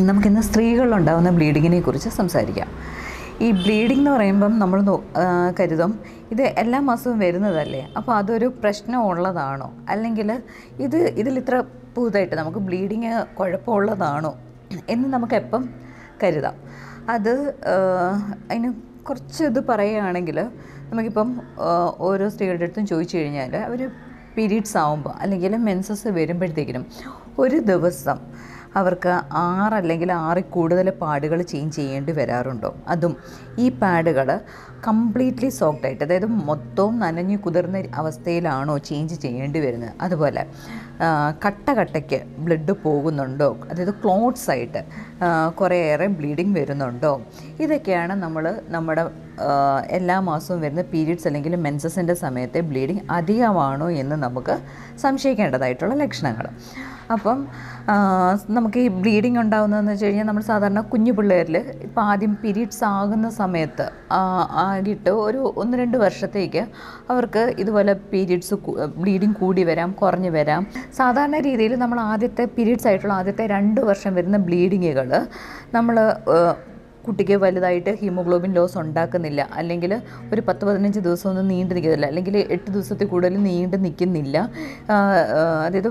നമുക്കിന്ന് സ്ത്രീകളിലുണ്ടാകുന്ന ബ്ലീഡിങ്ങിനെ കുറിച്ച് സംസാരിക്കാം. ഈ ബ്ലീഡിംഗ് എന്ന് പറയുമ്പം നമ്മൾ കരുതും ഇത് എല്ലാ മാസവും വരുന്നതല്ലേ? അപ്പോൾ അതൊരു പ്രശ്നം ഉള്ളതാണോ അല്ലെങ്കിൽ ഇത് ഇതിൽ ഇത്ര പുതുതായിട്ട് നമുക്ക് ബ്ലീഡിങ് കുഴപ്പമുള്ളതാണോ? എന്ന് നമുക്ക് എപ്പം കരുതാം. അത് അതിന് കുറച്ച് ഇത് പറയുകയാണെങ്കിൽ നമുക്കിപ്പം ഓരോ സ്ത്രീകളുടെ അടുത്തും ചോദിച്ചു കഴിഞ്ഞാൽ അവർ പീരീഡ്സ് ആവുമ്പോൾ അല്ലെങ്കിൽ മെൻസസ് വരുമ്പോഴത്തേക്കിനും ഒരു ദിവസം അവർക്ക് ആറ് അല്ലെങ്കിൽ ആറിൽ കൂടുതൽ പാടുകൾ ചേഞ്ച് ചെയ്യേണ്ടി വരാറുണ്ടോ? അതും ഈ പാഡുകൾ കംപ്ലീറ്റ്ലി സോക്ഡ് ആയിട്ട് അതായത് മൊത്തവും നനഞ്ഞു കുതിർന്ന അവസ്ഥയിലാണോ ചേഞ്ച് ചെയ്യേണ്ടി വരുന്നത്? അതുപോലെ കട്ട കട്ടയ്ക്ക് ബ്ലഡ് പോകുന്നുണ്ടോ? അതായത് ക്ലോട്ട്സ് ആയിട്ട് കുറേയേറെ ബ്ലീഡിങ് വരുന്നുണ്ടോ? ഇതൊക്കെയാണ് നമ്മൾ നമ്മുടെ എല്ലാ മാസവും വരുന്ന പീരീഡ്സ് അല്ലെങ്കിൽ മെൻസസിന്റെ സമയത്തെ ബ്ലീഡിങ് അധികമാണോ എന്ന് നമുക്ക് സംശയിക്കേണ്ടതായിട്ടുള്ള ലക്ഷണങ്ങൾ അപ്പം നമുക്ക് ഈ ബ്ലീഡിങ് ഉണ്ടാകുന്നതെന്ന് വെച്ച് കഴിഞ്ഞാൽ നമ്മൾ സാധാരണ കുഞ്ഞു പിള്ളേരിൽ ഇപ്പം ആദ്യം പീരീഡ്സ് ആകുന്ന സമയത്ത് ആകിട്ട് ഒരു ഒന്ന് രണ്ട് വർഷത്തേക്ക് അവർക്ക് ഇതുപോലെ പീരീഡ്സ് ബ്ലീഡിങ് കൂടി വരാം കുറഞ്ഞു വരാം. സാധാരണ രീതിയിൽ നമ്മൾ ആദ്യത്തെ പീരീഡ്സ് ആയിട്ടുള്ള ആദ്യത്തെ രണ്ട് വർഷം വരുന്ന ബ്ലീഡിങ്ങുകൾ നമ്മൾ കുട്ടിക്ക് വലുതായിട്ട് ഹീമോഗ്ലോബിൻ ലോസ് ഉണ്ടാക്കുന്നില്ല. അല്ലെങ്കിൽ ഒരു പത്ത് പതിനഞ്ച് ദിവസമൊന്നും നീണ്ടു നിൽക്കുന്നില്ല. അല്ലെങ്കിൽ എട്ട് ദിവസത്തിൽ കൂടുതൽ നീണ്ടു നിൽക്കുന്നില്ല. അതായത്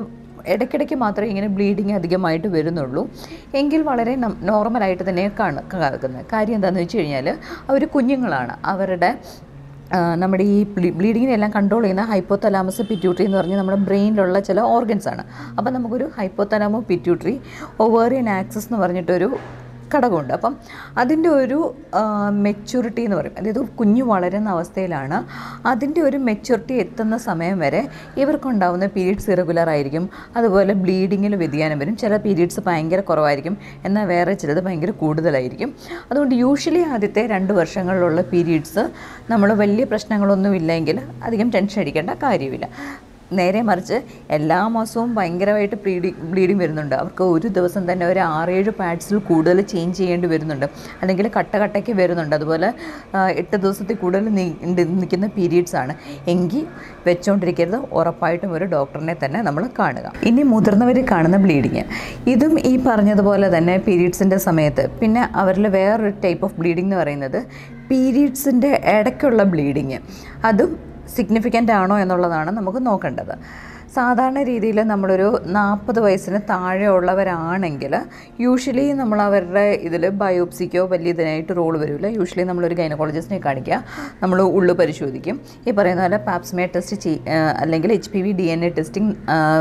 ഇടയ്ക്കിടയ്ക്ക് മാത്രമേ ഇങ്ങനെ ബ്ലീഡിങ് അധികമായിട്ട് വരുന്നുള്ളൂ. എങ്കിൽ വളരെ നോർമലായിട്ട് തന്നെ കാണ കാണുന്നത് കാര്യം എന്താണെന്ന് വെച്ച് കഴിഞ്ഞാൽ അവർ കുഞ്ഞുങ്ങളാണ്. അവരുടെ നമ്മുടെ ഈ ബ്ലീഡിങ്ങിനെല്ലാം കൺട്രോൾ ചെയ്യുന്ന ഹൈപ്പോതലാമസ് പിറ്റ്യൂട്ടറി എന്ന് പറഞ്ഞാൽ നമ്മുടെ ബ്രെയിനിലുള്ള ചില ഓർഗൻസ് ആണ്. അപ്പോൾ നമുക്കൊരു ഹൈപ്പോതലാമോ പിറ്റ്യൂട്ടറി ഒവേറിയൻ ആക്സസ് എന്ന് പറഞ്ഞിട്ടൊരു ഘടകമുണ്ട് അപ്പം അതിന്റെ ഒരു മെച്യൂരിറ്റി എന്ന് പറയും. അതായത് കുഞ്ഞ് വളരുന്ന അവസ്ഥയിലാണ് അതിന്റെ ഒരു മെച്യൂരിറ്റി എത്തുന്ന സമയം വരെ ഇവർക്കുണ്ടാവുന്ന പീരീഡ്സ് ഇറഗുലർ ആയിരിക്കും. അതുപോലെ ബ്ലീഡിങ്ങിൽ വ്യതിയാനം വരും. ചില പീരീഡ്സ് ഭയങ്കര കുറവായിരിക്കും. എന്നാൽ വേറെ ചിലത് ഭയങ്കര കൂടുതലായിരിക്കും. അതുകൊണ്ട് യൂഷ്വലി ആദ്യത്തെ രണ്ട് വർഷങ്ങളിലുള്ള പീരീഡ്സ് നമ്മൾ വലിയ പ്രശ്നങ്ങളൊന്നും ഇല്ലെങ്കിൽ അധികം ടെൻഷൻ അടിക്കേണ്ട കാര്യമില്ല. നേരെ മറിച്ച് എല്ലാ മാസവും ഭയങ്കരമായിട്ട് ബ്ലീഡിങ് ബ്ലീഡിങ് വരുന്നുണ്ട്. അവർക്ക് ഒരു ദിവസം തന്നെ ഒരു ആറേഴ് പാഡ്സിൽ കൂടുതൽ ചേഞ്ച് ചെയ്യേണ്ടി വരുന്നുണ്ട്. അല്ലെങ്കിൽ കട്ട കട്ടയ്ക്ക് വരുന്നുണ്ട്. അതുപോലെ എട്ട് ദിവസത്തിൽ കൂടുതൽ നിൽക്കുന്ന പീരീഡ്സ് ആണ്. എങ്കിൽ വെച്ചുകൊണ്ടിരിക്കരുത് ഉറപ്പായിട്ടും ഒരു ഡോക്ടറിനെ തന്നെ നമ്മൾ കാണുക. ഇനി മുതിർന്നവർ കാണുന്ന ബ്ലീഡിങ്. ഇതും ഈ പറഞ്ഞതുപോലെ തന്നെ പീരീഡ്സിന്റെ സമയത്ത്. പിന്നെ അവരിൽ വേറൊരു ടൈപ്പ് ഓഫ് ബ്ലീഡിംഗ് എന്ന് പറയുന്നത് പീരീഡ്സിന്റെ ഇടയ്ക്കുള്ള ബ്ലീഡിങ്. അതും സിഗ്നിഫിക്കന്റ് ആണോ എന്നുള്ളതാണ് നമുക്ക് നോക്കേണ്ടത്. സാധാരണ രീതിയിൽ നമ്മളൊരു നാൽപ്പത് വയസ്സിന് താഴെയുള്ളവരാണെങ്കിൽ യൂഷ്വലി നമ്മൾ അവരുടെ ഇതിൽ ബയോപ്സിക്കോ വലിയ ഇതിനായിട്ട് റോൾ വരില്ല. യൂഷ്വലി നമ്മളൊരു ഗൈനക്കോളജിസ്റ്റിനെ കാണിക്കുക. നമ്മൾ ഉള്ളു പരിശോധിക്കും. ഈ പറയുന്ന പോലെ പാപ്സ്മേ ടെസ്റ്റ് ചെയ് അല്ലെങ്കിൽ H P V D N A testing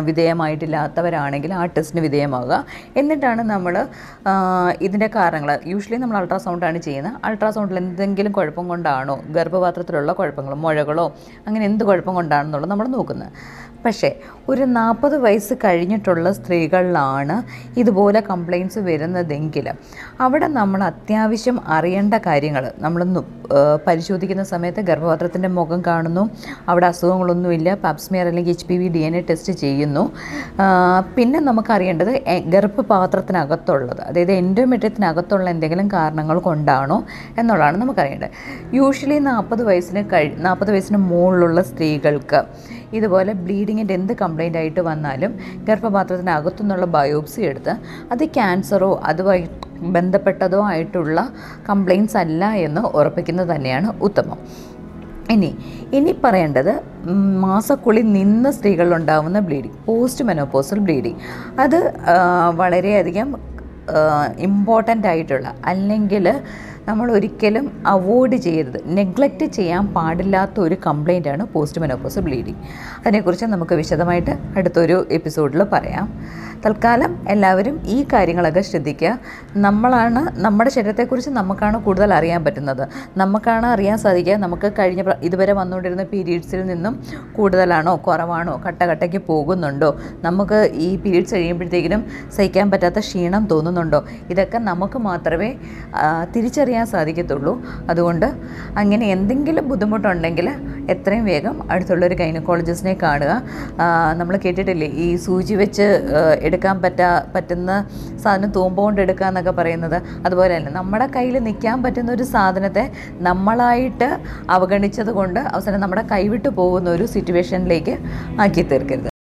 വിധേയമായിട്ടില്ലാത്തവരാണെങ്കിൽ ആ ടെസ്റ്റിന് വിധേയമാകുക എന്നിട്ടാണ് നമ്മൾ ഇതിന്റെ കാരണങ്ങൾ യൂഷ്വലി നമ്മൾ അൾട്രാസൗണ്ടാണ് ചെയ്യുന്നത്. അൾട്രാസൗണ്ടിൽ എന്തെങ്കിലും കുഴപ്പം കൊണ്ടാണോ? ഗർഭപാത്രത്തിലുള്ള കുഴപ്പങ്ങളോ മുഴകളോ അങ്ങനെ എന്ത് കുഴപ്പം കൊണ്ടാണെന്നുള്ളത് നമ്മൾ നോക്കുന്നത്. പക്ഷേ ഒരു നാൽപ്പത് വയസ്സ് കഴിഞ്ഞിട്ടുള്ള സ്ത്രീകളിലാണ് ഇതുപോലെ കംപ്ലയിൻസ് വരുന്നതെങ്കിൽ അവിടെ നമ്മൾ അത്യാവശ്യം അറിയേണ്ട കാര്യങ്ങൾ നമ്മൾ പരിശോധിക്കുന്ന സമയത്ത് ഗർഭപാത്രത്തിന്റെ മുഖം കാണുന്നു അവിടെ അസുഖങ്ങളൊന്നുമില്ല പാപ്സ്മിയർ അല്ലെങ്കിൽ H P V D N A test ചെയ്യുന്നു. പിന്നെ നമുക്കറിയേണ്ടത് ഗർഭപാത്രത്തിനകത്തുള്ളത് അതായത് എൻഡോമെട്രിയത്തിനകത്തുള്ള എന്തെങ്കിലും കാരണങ്ങൾ കൊണ്ടാണോ എന്നുള്ളതാണ് നമുക്കറിയേണ്ടത്. യൂഷ്വലി നാൽപ്പത് വയസ്സിന് കഴി നാൽപ്പത് വയസ്സിന് മുകളിലുള്ള സ്ത്രീകൾക്ക് ഇതുപോലെ ബ്ലീഡിങ്ങിന്റെ എന്ത് കംപ്ലൈന്റ് ആയിട്ട് വന്നാലും ഗർഭപാത്രത്തിനകത്തുനിന്നുള്ള ബയോപ്സി എടുത്ത് അത് ക്യാൻസറോ അതുമായി ബന്ധപ്പെട്ടതോ ആയിട്ടുള്ള കംപ്ലയിൻസ് അല്ല എന്ന് ഉറപ്പിക്കുന്നത് തന്നെയാണ് ഉത്തമം. ഇനി ഇനി പറയേണ്ടത് മാസക്കുളി നിന്ന സ്ത്രീകളിലുണ്ടാവുന്ന ബ്ലീഡിങ് പോസ്റ്റ് മെനോപോസൽ ബ്ലീഡിങ് അത് വളരെയധികം ഇമ്പോർട്ടന്റ് ആയിട്ടുള്ള അല്ലെങ്കിൽ നമ്മൾ ഒരിക്കലും അവോയ്ഡ് ചെയ്യരുത്. നെഗ്ലക്റ്റ് ചെയ്യാൻ പാടില്ലാത്ത ഒരു കംപ്ലൈന്റാണ് പോസ്റ്റ് മെനോപോസ് ബ്ലീഡിങ്. അതിനെക്കുറിച്ച് നമുക്ക് വിശദമായിട്ട് അടുത്തൊരു എപ്പിസോഡിൽ പറയാം. തൽക്കാലം എല്ലാവരും ഈ കാര്യങ്ങളൊക്കെ ശ്രദ്ധിക്കുക. നമ്മളാണ് നമ്മുടെ ശരീരത്തെക്കുറിച്ച് നമുക്കാണ് കൂടുതൽ അറിയാൻ പറ്റുന്നത്. നമുക്കാണ് അറിയാൻ സാധിക്കുക. നമുക്ക് കഴിഞ്ഞ ഇതുവരെ വന്നുകൊണ്ടിരുന്ന പീരീഡ്സിൽ നിന്നും കൂടുതലാണോ കുറവാണോ കട്ടകട്ടയ്ക്ക് പോകുന്നുണ്ടോ? നമുക്ക് ഈ പീരീഡ്സ് കഴിയുമ്പോഴത്തേക്കിനും സഹിക്കാൻ പറ്റാത്ത ക്ഷീണം തോന്നുന്നുണ്ടോ? ഇതൊക്കെ നമുക്ക് മാത്രമേ ആ, തിരിച്ചറിയാൻ സാധിക്കത്തുള്ളൂ. അതുകൊണ്ട് അങ്ങനെ എന്തെങ്കിലും ബുദ്ധിമുട്ടുണ്ടെങ്കിൽ എത്രയും വേഗം അടുത്തുള്ളൊരു ഗൈനക്കോളജിസ്റ്റിനെ കാണുക. നമ്മൾ കേട്ടിട്ടില്ലേ ഈ സൂചി വെച്ച് എടുക്കാൻ പറ്റാ പറ്റുന്ന സാധനം തൂമ്പ കൊണ്ട് എടുക്കുക എന്നൊക്കെ പറയുന്നത്. അതുപോലെ തന്നെ നമ്മുടെ കയ്യിൽ നിൽക്കാൻ പറ്റുന്ന ഒരു സാധനത്തെ നമ്മളായിട്ട് അവഗണിച്ചത് കൊണ്ട് അവസാനം നമ്മുടെ കൈവിട്ട് പോകുന്ന ഒരു സിറ്റുവേഷനിലേക്ക് ആക്കി തീർക്കരുത്.